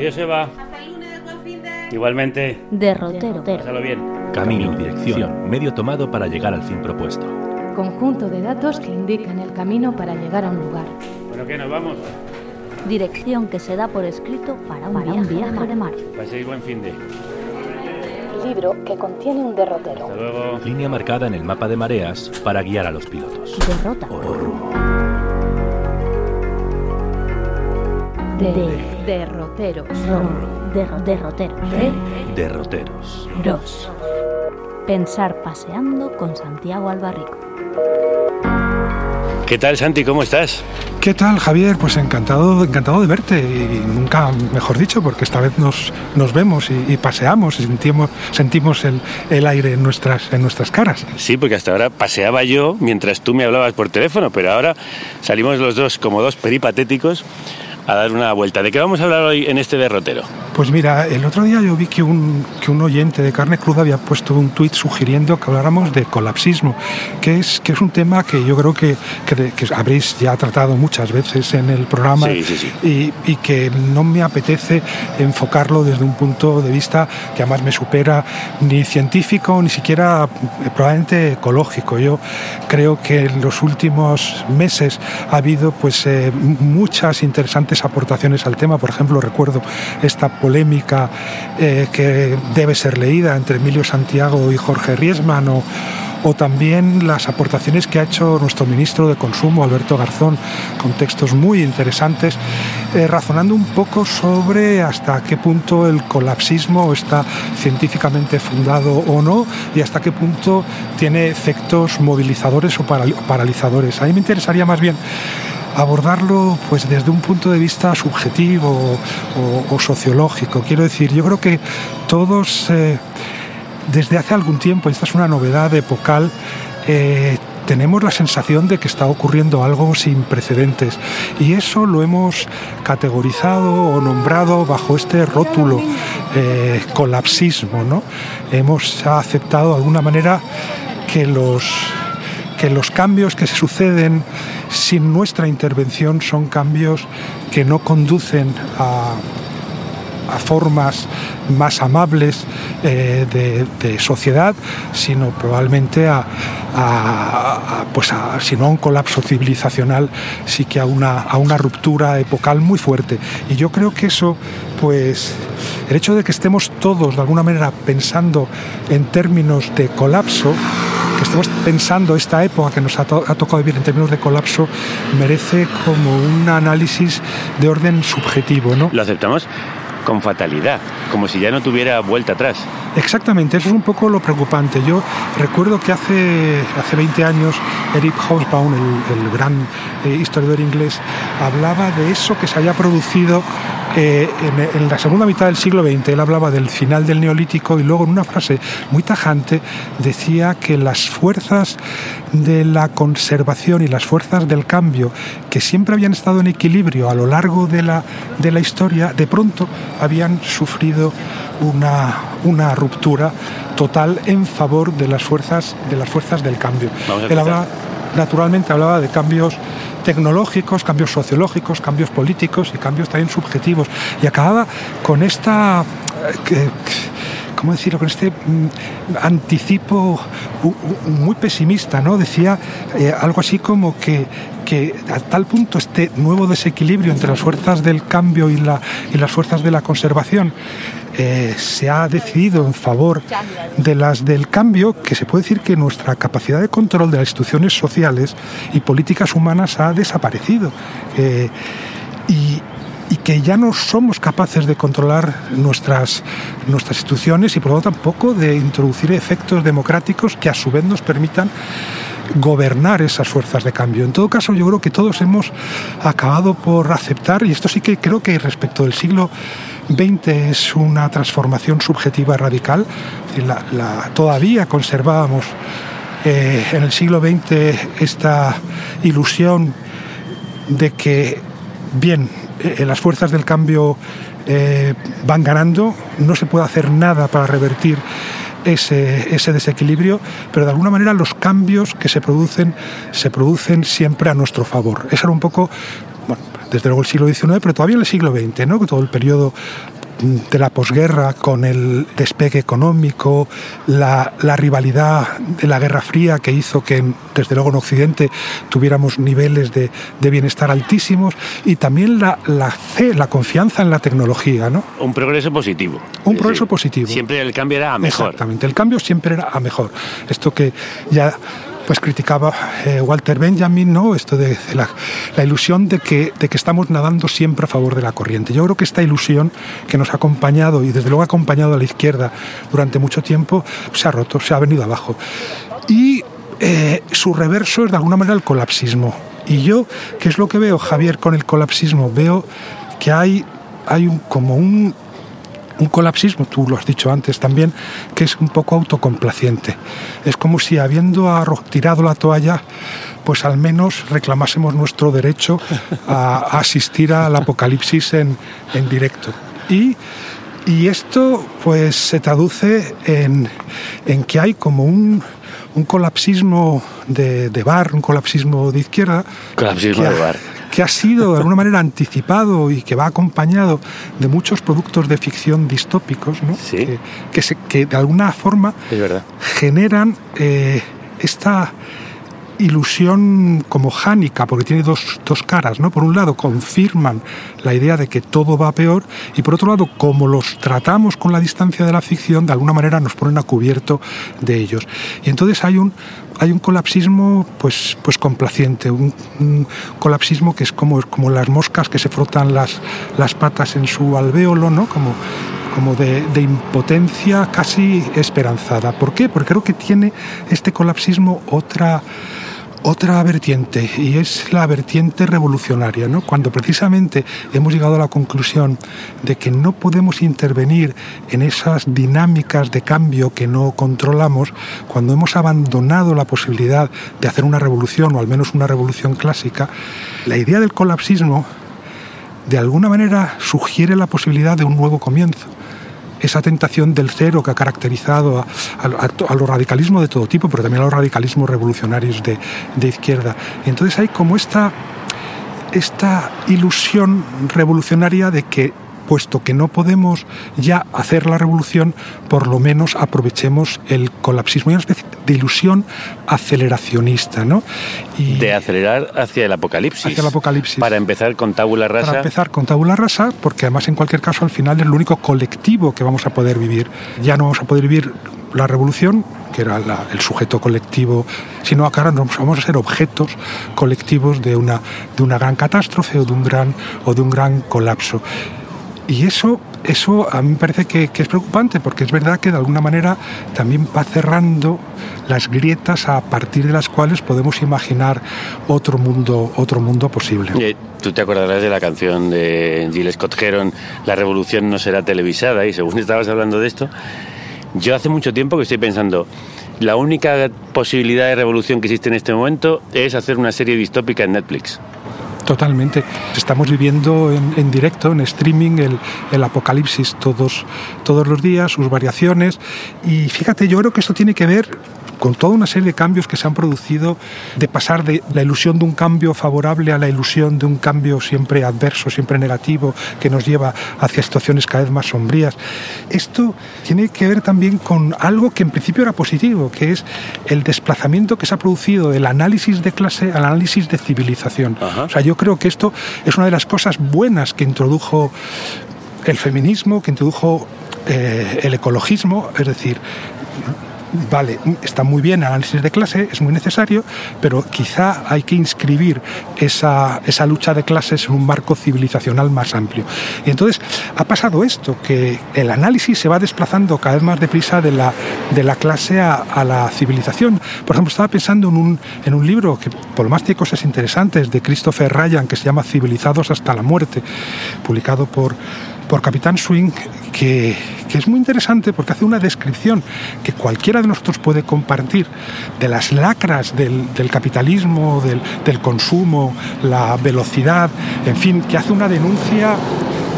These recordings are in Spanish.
Adiós, Eva. Hasta el lunes, buen fin de... Igualmente. Derrotero. Pásalo bien. Camino, dirección, medio tomado para llegar al fin propuesto. Conjunto de datos que indican el camino para llegar a un lugar. Bueno, ¿qué? ¿Nos vamos? Dirección que se da por escrito para un Para un viaje, viaje de mar. Paséis buen fin de. Libro que contiene un derrotero. Hasta luego. Línea marcada en el mapa de mareas para guiar a los pilotos. Derrota. O rumbo. De derroteros. Ro- derro- derrotero. De Derroteros. Dos. Pensar paseando con Santiago Albarrico. ¿Qué tal, Santi? ¿Cómo estás? ¿Qué tal, Javier? Pues encantado, encantado de verte y nunca mejor dicho, porque esta vez nos, nos vemos y, y paseamos y sentimos, sentimos el, el aire en nuestras, en nuestras caras. Sí, porque hasta ahora paseaba yo mientras tú me hablabas por teléfono, pero ahora salimos los dos como dos peripatéticos a dar una vuelta. ¿De qué vamos a hablar hoy en este derrotero? Pues mira, el otro día yo vi que un, que un oyente de carne cruda había puesto un tuit sugiriendo que habláramos de colapsismo, que es, que es un tema que yo creo que, que, habréis ya tratado muchas veces en el programa Sí, sí, sí. Y, y que no me apetece enfocarlo desde un punto de vista que además me supera ni científico ni siquiera eh, probablemente ecológico. Yo creo que en los últimos meses ha habido pues eh, muchas interesantes aportaciones al tema. Por ejemplo, recuerdo esta polémica eh, que debe ser leída entre Emilio Santiago y Jorge Riesman o, o también las aportaciones que ha hecho nuestro ministro de Consumo, Alberto Garzón, con textos muy interesantes, eh, razonando un poco sobre hasta qué punto el colapsismo está científicamente fundado o no y hasta qué punto tiene efectos movilizadores o paral- paralizadores. A mí me interesaría más bien abordarlo pues desde un punto de vista subjetivo o, sociológico. Quiero decir, yo creo que todos eh, desde hace algún tiempo, esta es una novedad epocal, eh, tenemos la sensación de que está ocurriendo algo sin precedentes y eso lo hemos categorizado o nombrado bajo este rótulo eh, colapsismo. ¿no? Hemos aceptado de alguna manera que los que los cambios que se suceden sin nuestra intervención son cambios que no conducen a, a formas más amables eh, de, sociedad, sino probablemente a, pues a, si no a un colapso civilizacional, sí que a una, a una ruptura epocal muy fuerte. Y yo creo que eso, pues, el hecho de que estemos todos de alguna manera pensando en términos de colapso, que estemos pensando esta época que nos ha, ha tocado vivir en términos de colapso merece como un análisis de orden subjetivo, ¿no? Lo aceptamos con fatalidad, como si ya no tuviera vuelta atrás. Exactamente, eso es un poco lo preocupante. Yo recuerdo que hace, hace 20 años Eric Hobsbawm, el, el gran eh, historiador inglés, hablaba de eso que se había producido en la segunda mitad del siglo XX. Él hablaba del final del neolítico y luego en una frase muy tajante decía que las fuerzas de la conservación y las fuerzas del cambio, que siempre habían estado en equilibrio a lo largo de la, de la historia, de pronto habían sufrido una, una ruptura total en favor de las fuerzas, de las fuerzas del cambio. Él hablaba- naturalmente hablaba de cambios tecnológicos, cambios sociológicos, cambios políticos y cambios también subjetivos. Y acababa con esta... eh, que- ¿Cómo decirlo? Con este mm, anticipo muy pesimista, ¿no? Decía eh, algo así como que, que a tal punto este nuevo desequilibrio entre las fuerzas del cambio y las fuerzas de la conservación eh, se ha decidido en favor de las del cambio, que se puede decir que nuestra capacidad de control de las instituciones sociales y políticas humanas ha desaparecido. Eh, y, y que ya no somos capaces de controlar nuestras, nuestras instituciones y por lo tanto tampoco de introducir efectos democráticos que a su vez nos permitan gobernar esas fuerzas de cambio. En todo caso, yo creo que todos hemos acabado por aceptar, y esto sí que creo que respecto del siglo XX es una transformación subjetiva radical, todavía conservábamos eh, en el siglo XX esta ilusión de que, bien, las fuerzas del cambio eh, van ganando, no se puede hacer nada para revertir ese, ese desequilibrio, pero de alguna manera los cambios que se producen se producen siempre a nuestro favor. Esa era un poco, bueno, desde luego el siglo XIX, pero todavía en el siglo XX, ¿no? todo el periodo de la posguerra con el despegue económico, la, rivalidad de la Guerra Fría que hizo que desde luego en Occidente tuviéramos niveles de, bienestar altísimos y también la, la, fe, la confianza en la tecnología. ¿no? Un progreso positivo. Un progreso positivo. Siempre el cambio era a mejor. Exactamente, el cambio siempre era a mejor. Esto que ya pues criticaba eh, Walter Benjamin, ¿no? Esto de, la, ilusión de que, de que estamos nadando siempre a favor de la corriente. Yo creo que esta ilusión que nos ha acompañado y desde luego ha acompañado a la izquierda durante mucho tiempo se ha roto, se ha venido abajo. Y eh, su reverso es de alguna manera el colapsismo. Y yo, ¿qué es lo que veo, Javier, con el colapsismo? Veo que hay, hay un, como un un colapsismo, tú lo has dicho antes también, que es un poco autocomplaciente. Es como si habiendo tirado la toalla, pues al menos reclamásemos nuestro derecho a, asistir al apocalipsis en, directo. Y, esto pues se traduce en, que hay como un, colapsismo de, bar, un colapsismo de izquierda. Colapsismo de bar que ha sido de alguna manera anticipado y que va acompañado de muchos productos de ficción distópicos, ¿no? que, que, de alguna forma generan eh, esta ilusión como jánica, porque tiene dos, dos, caras, ¿no? Por un lado, confirman la idea de que todo va peor, y por otro lado, como los tratamos con la distancia de la ficción, de alguna manera nos ponen a cubierto de ellos. Y entonces hay un, hay un colapsismo pues, pues complaciente, un, colapsismo que es como, como las moscas que se frotan las, las patas en su alvéolo, ¿no? como, como de, de, impotencia casi esperanzada. ¿Por qué? Porque creo que tiene este colapsismo otra otra vertiente y es la vertiente revolucionaria, ¿no? cuando precisamente hemos llegado a la conclusión de que no podemos intervenir en esas dinámicas de cambio que no controlamos, cuando hemos abandonado la posibilidad de hacer una revolución o al menos una revolución clásica, la idea del colapsismo de alguna manera sugiere la posibilidad de un nuevo comienzo esa tentación del cero que ha caracterizado a, los radicalismos de todo tipo, pero también a los radicalismos revolucionarios de, izquierda. Entonces hay como esta, esta ilusión revolucionaria de que puesto que no podemos ya hacer la revolución, por lo menos aprovechemos el colapsismo. Hay una especie de ilusión aceleracionista, ¿no? Y de acelerar hacia el apocalipsis. Hacia el apocalipsis. Para empezar con tabula rasa. Para empezar con tabula rasa, porque además en cualquier caso al final es el único colectivo que vamos a poder vivir. Ya no vamos a poder vivir la revolución, que era el sujeto colectivo, sino acá ahora vamos a ser objetos colectivos de una, de una gran catástrofe o de un gran, o de un gran colapso. Y eso, eso a mí me parece que, es preocupante, porque es verdad que de alguna manera también va cerrando las grietas a partir de las cuales podemos imaginar otro mundo, otro mundo posible. Tú te acordarás de la canción de Gilles Scott Heron, La revolución no será televisada, y según estabas hablando de esto, yo hace mucho tiempo que estoy pensando, la única posibilidad de revolución que existe en este momento es hacer una serie distópica en Netflix. Totalmente. Estamos viviendo en, directo, en streaming, el, apocalipsis todos, todos los días, sus variaciones. Y fíjate, yo creo que esto tiene que ver con toda una serie de cambios que se han producido, de pasar de la ilusión de un cambio favorable a la ilusión de un cambio siempre adverso, siempre negativo, que nos lleva hacia situaciones cada vez más sombrías. Esto tiene que ver también con algo que en principio era positivo, que es el desplazamiento que se ha producido del análisis de clase al análisis de civilización. O sea, yo creo que esto es una de las cosas buenas que introdujo el feminismo, que introdujo eh, el ecologismo, es decir, vale, está muy bien el análisis de clase, es muy necesario, pero quizá hay que inscribir esa, esa, lucha de clases en un marco civilizacional más amplio. Y entonces ha pasado esto, que el análisis se va desplazando cada vez más deprisa de la, de la clase a, a la civilización. Por ejemplo, estaba pensando en un, en un libro que por lo más tiene cosas interesantes de Christopher Ryan que se llama Civilizados hasta la muerte, publicado por por Capitán Swing, que, es muy interesante porque hace una descripción que cualquiera de nosotros puede compartir de las lacras del, capitalismo, del, del consumo, la velocidad, en fin, que hace una denuncia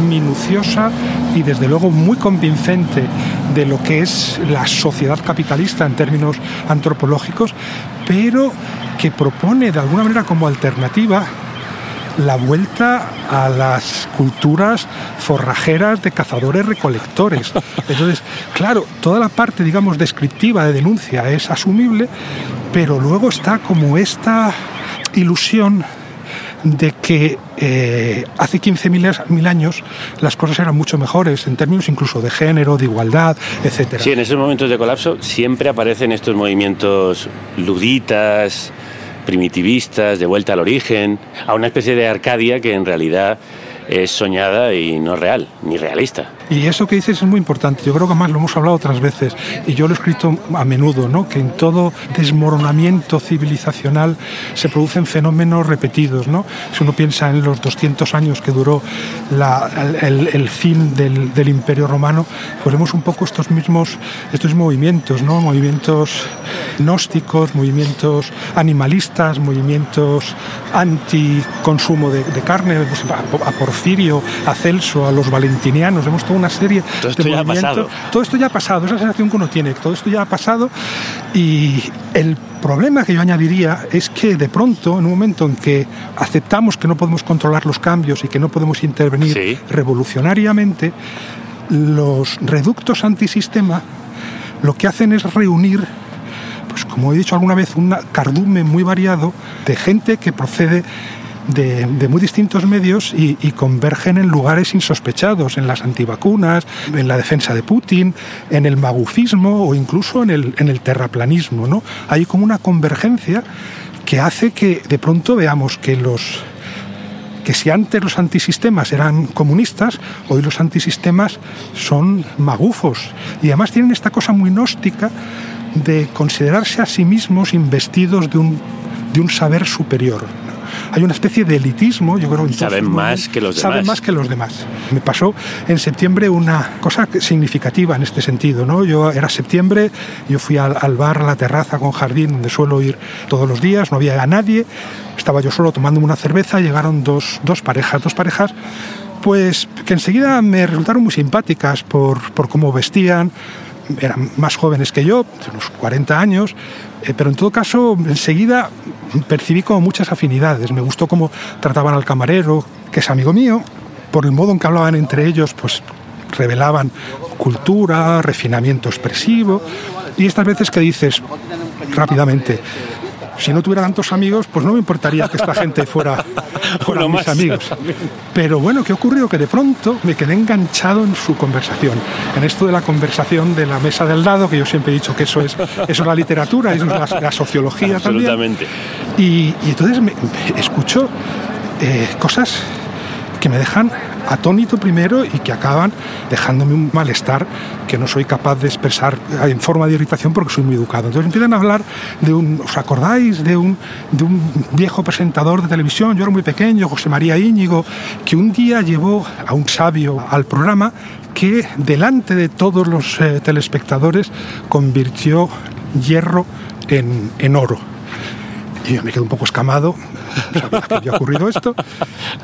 minuciosa y desde luego muy convincente de lo que es la sociedad capitalista en términos antropológicos, pero que propone de alguna manera como alternativa la vuelta a las culturas forrajeras de cazadores recolectores. Entonces, claro, toda la parte, digamos, descriptiva de denuncia es asumible, pero luego está como esta ilusión de que eh, hace 15.000 años las cosas eran mucho mejores en términos incluso de género, de igualdad, etc. Sí, en esos momentos de colapso siempre aparecen estos movimientos luditas, primitivistas, de vuelta al origen, a una especie de Arcadia que en realidad es soñada y no real, ni realista. Y eso que dices es muy importante. Yo creo que más lo hemos hablado otras veces y yo lo he escrito a menudo, ¿no? que en todo desmoronamiento civilizacional se producen fenómenos repetidos. ¿no? Si uno piensa en los 200 años que duró el, fin del, Imperio Romano, pues vemos un poco estos mismos estos movimientos, ¿no? movimientos gnósticos, movimientos animalistas, movimientos anti-consumo de, carne, pues, a, a Porfirio, a Celso, a los valentinianos, vemos todo una serie todo esto ya Ha pasado. Todo esto ya ha pasado, esa sensación que uno tiene, todo esto ya ha pasado. Y el problema que yo añadiría es que de pronto, en un momento en que aceptamos que no podemos controlar los cambios y que no podemos intervenir revolucionariamente, los reductos antisistema lo que hacen es reunir pues como he dicho alguna vez, un cardumen muy variado de gente que procede de, muy distintos medios y, convergen en lugares insospechados, en las antivacunas, en la defensa de Putin, en el magufismo o incluso en el, en el terraplanismo. ¿no? Hay como una convergencia que hace que de pronto veamos que los que si antes los antisistemas eran comunistas, hoy los antisistemas son magufos. Y además tienen esta cosa muy gnóstica de considerarse a sí mismos investidos de un, de un saber superior hay una especie de elitismo, yo creo. Saben más que los demás. Saben más que los demás. Me pasó en septiembre una cosa significativa en este sentido, ¿no? Yo era septiembre, yo fui al, bar, a la terraza con jardín, donde suelo ir todos los días, no había nadie, estaba yo solo tomándome una cerveza, llegaron dos, dos parejas, dos parejas pues que enseguida me resultaron muy simpáticas por, por cómo vestían, eran más jóvenes que yo, unos 40 años, eh, pero en todo caso enseguida percibí como muchas afinidades. Me gustó cómo trataban al camarero, que es amigo mío, por el modo en que hablaban entre ellos, pues revelaban cultura, refinamiento expresivo, y estas veces que dices rápidamente, si no tuviera tantos amigos, pues no me importaría que esta gente fuera, fuera mis amigos. Pero bueno, ¿qué ocurrió? Que de pronto me quedé enganchado en su conversación, en esto de la conversación de la mesa del lado, que yo siempre he dicho que eso es, eso es la literatura, eso es la, sociología Absolutamente. también. Y, y entonces me, escucho eh, cosas que me dejan atónito primero y que acaban dejándome un malestar que no soy capaz de expresar en forma de irritación porque soy muy educado. Entonces empiezan a hablar de un, ¿os acordáis? De un, de un viejo presentador de televisión, yo era muy pequeño, José María Íñigo, que un día llevó a un sabio al programa que delante de todos los eh, telespectadores convirtió hierro en, en oro. Y yo me quedo un poco escamado, que había ocurrido esto.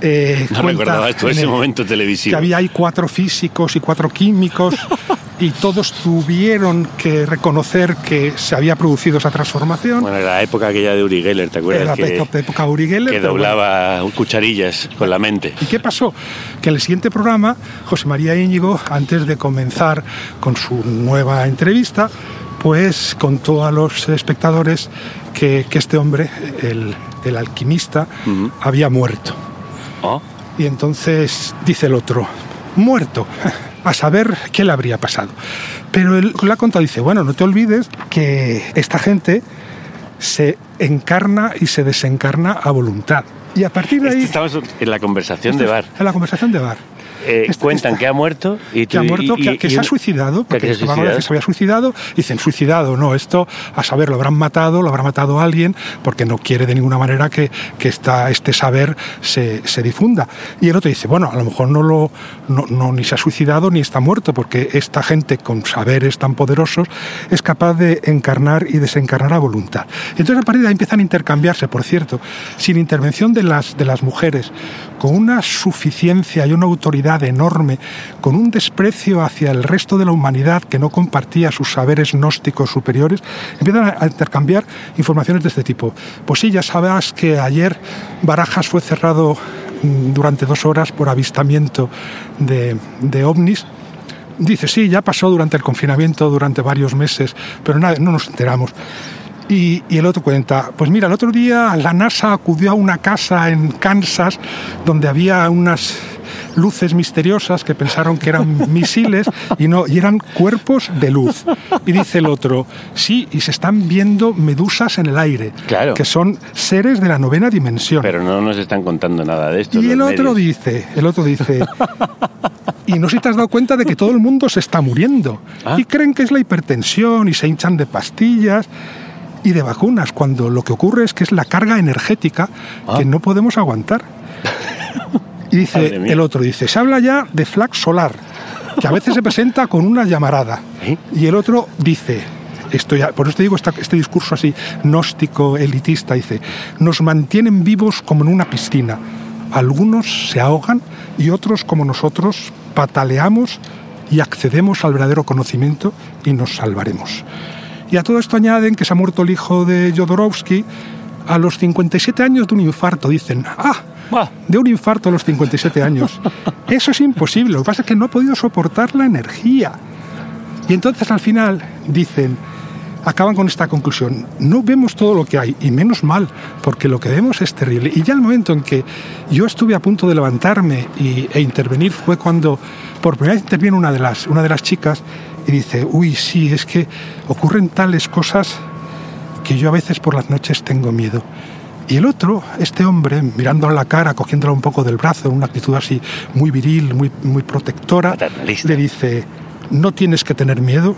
Eh, no recordaba esto, ese momento televisivo. Que había ahí cuatro físicos y cuatro químicos y todos tuvieron que reconocer que se había producido esa transformación. Bueno, era la época aquella de Uri Geller, ¿te acuerdas? Era la que, época Uri Geller. Que doblaba cucharillas con la mente. ¿Y qué pasó? Que en el siguiente programa, José María Íñigo, antes de comenzar con su nueva entrevista, pues contó a los espectadores que, este hombre, el, alquimista, había muerto. Oh. Y entonces dice el otro, muerto, a saber qué le habría pasado. Pero él la contado dice, bueno, no te olvides que esta gente se encarna y se desencarna a voluntad. Y a partir de ahí... Estamos en la conversación de bar. En la conversación de bar. Eh, este, cuentan que ha muerto y que ha muerto, que, se ha suicidado, porque se, había suicidado, dicen suicidado, no, esto a saber lo habrán matado, lo habrá matado alguien, porque no quiere de ninguna manera que, que esta, este saber se, se, difunda. Y el otro dice, bueno, a lo mejor no lo no, ni se ha suicidado ni está muerto, porque esta gente con saberes tan poderosos es capaz de encarnar y desencarnar a voluntad. Entonces a partir de ahí empiezan a intercambiarse, por cierto, sin intervención de las, de las mujeres, con una suficiencia y una autoridad enorme, con un desprecio hacia el resto de la humanidad que no compartía sus saberes gnósticos superiores, empiezan a intercambiar informaciones de este tipo. Pues sí, ya sabes que ayer Barajas fue cerrado mm, durante dos horas por avistamiento de, de ovnis. Dice, sí, ya pasó durante el confinamiento, durante varios meses, pero nada, no nos enteramos. Y, y, el otro cuenta, pues mira, el otro día la NASA acudió a una casa en Kansas donde había unas luces misteriosas que pensaron que eran misiles y no, y eran cuerpos de luz. Y dice el otro, sí, y se están viendo medusas en el aire, Claro. que son seres de la novena dimensión. Pero no nos están contando nada de esto. y el otro medios. dice, el otro dice, y no sé si te has dado cuenta de que todo el mundo se está muriendo. Ah. Y creen que es la hipertensión y se hinchan de pastillas y de vacunas, cuando lo que ocurre es que es la carga energética Ah. que no podemos aguantar. Y dice el otro, dice, se habla ya de flag solar, que a veces se presenta con una llamarada. ¿Eh? Y el otro dice, esto ya, por eso te digo esta- este discurso así gnóstico, elitista, dice, nos mantienen vivos como en una piscina. Algunos se ahogan y otros como nosotros pataleamos y accedemos al verdadero conocimiento y nos salvaremos. Y a todo esto añaden que se ha muerto el hijo de Jodorowsky a los 57 años de un infarto. Dicen, ah, de un infarto a los 57 años. Eso es imposible. Lo que pasa es que no ha podido soportar la energía. Y entonces al final dicen, acaban con esta conclusión, no vemos todo lo que hay, y menos mal, porque lo que vemos es terrible. Y ya el momento en que yo estuve a punto de levantarme y- e intervenir fue cuando por primera vez interviene una de las, una de las chicas y dice, uy, sí, es que ocurren tales cosas que yo a veces por las noches tengo miedo. Y el otro, este hombre, mirándola a la cara, cogiéndola un poco del brazo, en una actitud así muy viril, muy, muy protectora, le dice, no tienes que tener miedo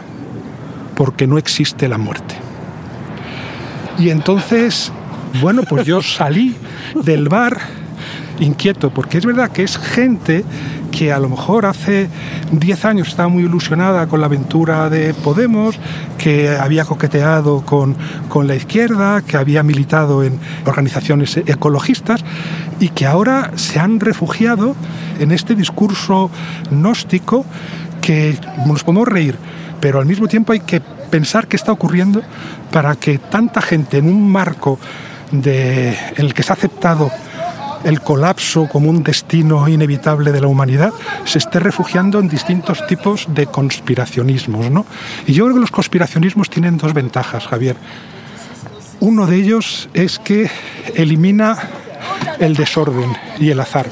porque no existe la muerte. Y entonces, bueno, pues yo salí del bar inquieto, porque es verdad que es gente que a lo mejor hace 10 años estaba muy ilusionada con la aventura de Podemos, que había coqueteado con, con la izquierda, que había militado en organizaciones ecologistas y que ahora se han refugiado en este discurso gnóstico que nos podemos reír, pero al mismo tiempo hay que pensar qué está ocurriendo para que tanta gente en un marco de, en el que se ha aceptado el colapso como un destino inevitable de la humanidad, se esté refugiando en distintos tipos de conspiracionismos. ¿no? Y yo creo que los conspiracionismos tienen dos ventajas, Javier. Uno de ellos es que elimina el desorden y el azar.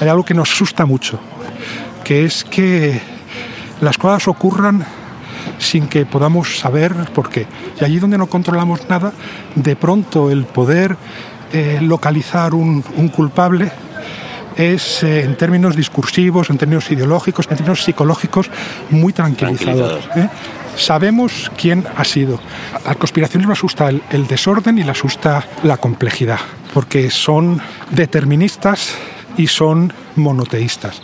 Hay algo que nos asusta mucho, que es que las cosas ocurran sin que podamos saber por qué. Y allí donde no controlamos nada, de pronto el poder eh, localizar un, un culpable es eh, en términos discursivos, en términos ideológicos, en términos psicológicos, muy tranquilizador. Tranquilizador. ¿eh? Sabemos quién ha sido. Al conspiracionismo asusta el, el desorden y le asusta la complejidad, porque son deterministas y son monoteístas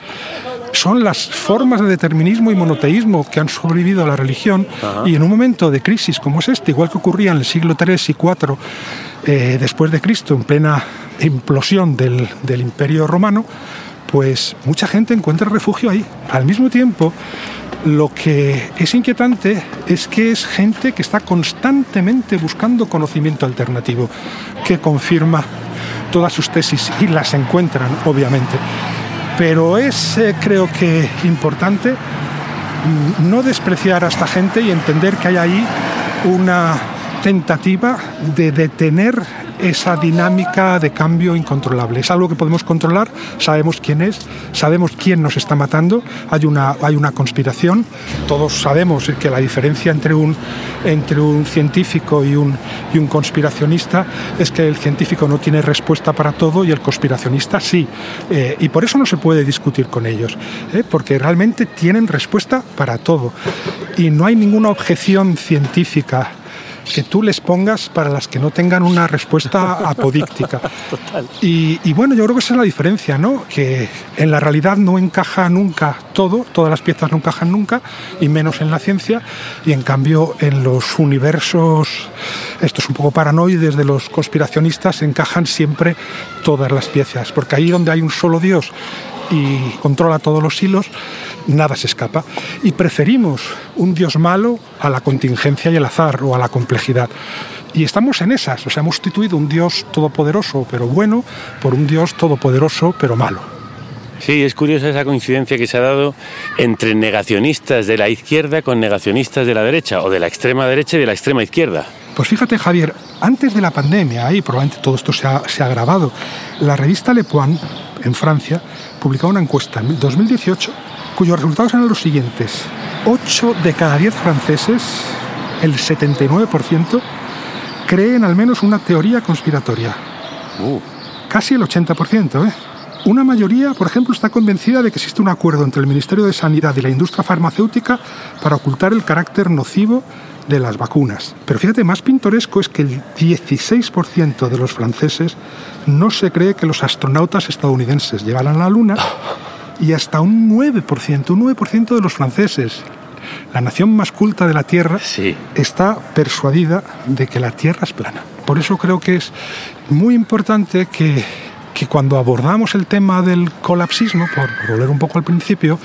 son las formas de determinismo y monoteísmo que han sobrevivido a la religión y en un momento de crisis como es este, igual que ocurría en el siglo III y IV eh, después de Cristo, en plena implosión del, imperio romano, pues mucha gente encuentra refugio ahí. Al mismo tiempo, lo que es inquietante es que es gente que está constantemente buscando conocimiento alternativo, que confirma todas sus tesis y las encuentran, obviamente. Pero es, eh, creo que, importante mm, no despreciar a esta gente y entender que hay ahí una tentativa de detener esa dinámica de cambio incontrolable. Es algo que podemos controlar, sabemos quién es, sabemos quién nos está matando, hay una, hay una conspiración, todos sabemos que la diferencia entre un, entre un científico y un, y un conspiracionista es que el científico no tiene respuesta para todo y el conspiracionista sí. Eh, y por eso no se puede discutir con ellos, ¿eh? porque realmente tienen respuesta para todo. Y no hay ninguna objeción científica que tú les pongas para las que no tengan una respuesta apodíctica. Y, y, bueno, yo creo que esa es la diferencia, ¿no? Que en la realidad no encaja nunca todo, todas las piezas no encajan nunca, y menos en la ciencia, y en cambio en los universos, estos un poco paranoides de los conspiracionistas, encajan siempre todas las piezas, porque ahí donde hay un solo Dios y controla todos los hilos, nada se escapa. Y preferimos un Dios malo a la contingencia y el azar o a la complejidad. Y estamos en esas, o sea, hemos sustituido un Dios todopoderoso pero bueno por un Dios todopoderoso pero malo. Sí, es curiosa esa coincidencia que se ha dado entre negacionistas de la izquierda con negacionistas de la derecha, o de la extrema derecha y de la extrema izquierda. Pues fíjate, Javier, antes de la pandemia, y probablemente todo esto se ha, se ha agravado, la revista Le Point, en Francia, publicaba una encuesta en 2018 cuyos resultados eran los siguientes. 8 de cada 10 franceses, el 79%, creen al menos una teoría conspiratoria. Uh. Casi el 80%, ¿eh? Una mayoría, por ejemplo, está convencida de que existe un acuerdo entre el Ministerio de Sanidad y la industria farmacéutica para ocultar el carácter nocivo de las vacunas. Pero fíjate, más pintoresco es que el 16% de los franceses no se cree que los astronautas estadounidenses llegaran a la Luna y hasta un 9%, un 9% de los franceses, la nación más culta de la Tierra, Sí. está persuadida de que la Tierra es plana. Por eso creo que es muy importante que, que cuando abordamos el tema del colapsismo, por volver un poco al principio,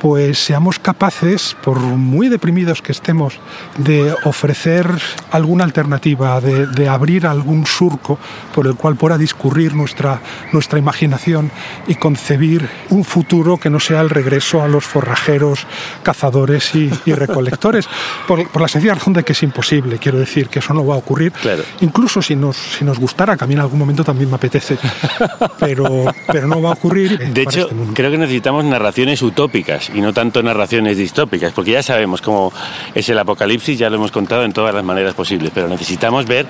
pues seamos capaces, por muy deprimidos que estemos, de ofrecer alguna alternativa, de, de abrir algún surco por el cual pueda discurrir nuestra, nuestra imaginación y concebir un futuro que no sea el regreso a los forrajeros, cazadores y, y recolectores, por, por la sencilla razón de que es imposible, quiero decir, que eso no va a ocurrir. Claro. Incluso si nos, si nos gustara, que a mí en algún momento también me apetece, pero, pero no va a ocurrir. De hecho, este creo que necesitamos narraciones utópicas y no tanto narraciones distópicas, porque ya sabemos cómo es el apocalipsis, ya lo hemos contado en todas las maneras posibles, pero necesitamos ver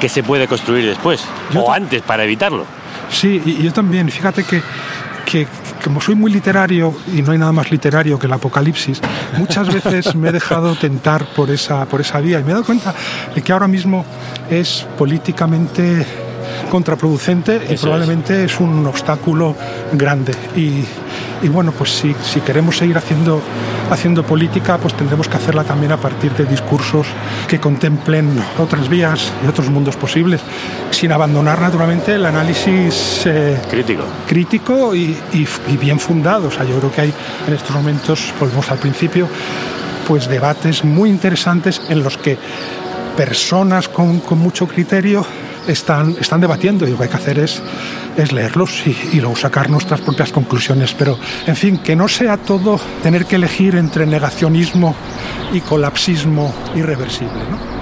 qué se puede construir después Yo o antes para evitarlo. Sí, y yo también. Fíjate que, que como soy muy literario y no hay nada más literario que el apocalipsis, muchas veces me he dejado tentar por esa, por esa vía y me he dado cuenta de que ahora mismo es políticamente contraproducente y probablemente es. un obstáculo grande. Y, y bueno, pues si, si queremos seguir haciendo, haciendo política, pues tendremos que hacerla también a partir de discursos que contemplen otras vías y otros mundos posibles, sin abandonar naturalmente el análisis eh, Crítico. crítico y, y- y bien fundado. O sea, yo creo que hay en estos momentos, volvemos al principio, pues debates muy interesantes en los que personas con, con mucho criterio están, están debatiendo y lo que hay que hacer es, es leerlos y, luego sacar nuestras propias conclusiones. Pero, en fin, que no sea todo tener que elegir entre negacionismo y colapsismo irreversible.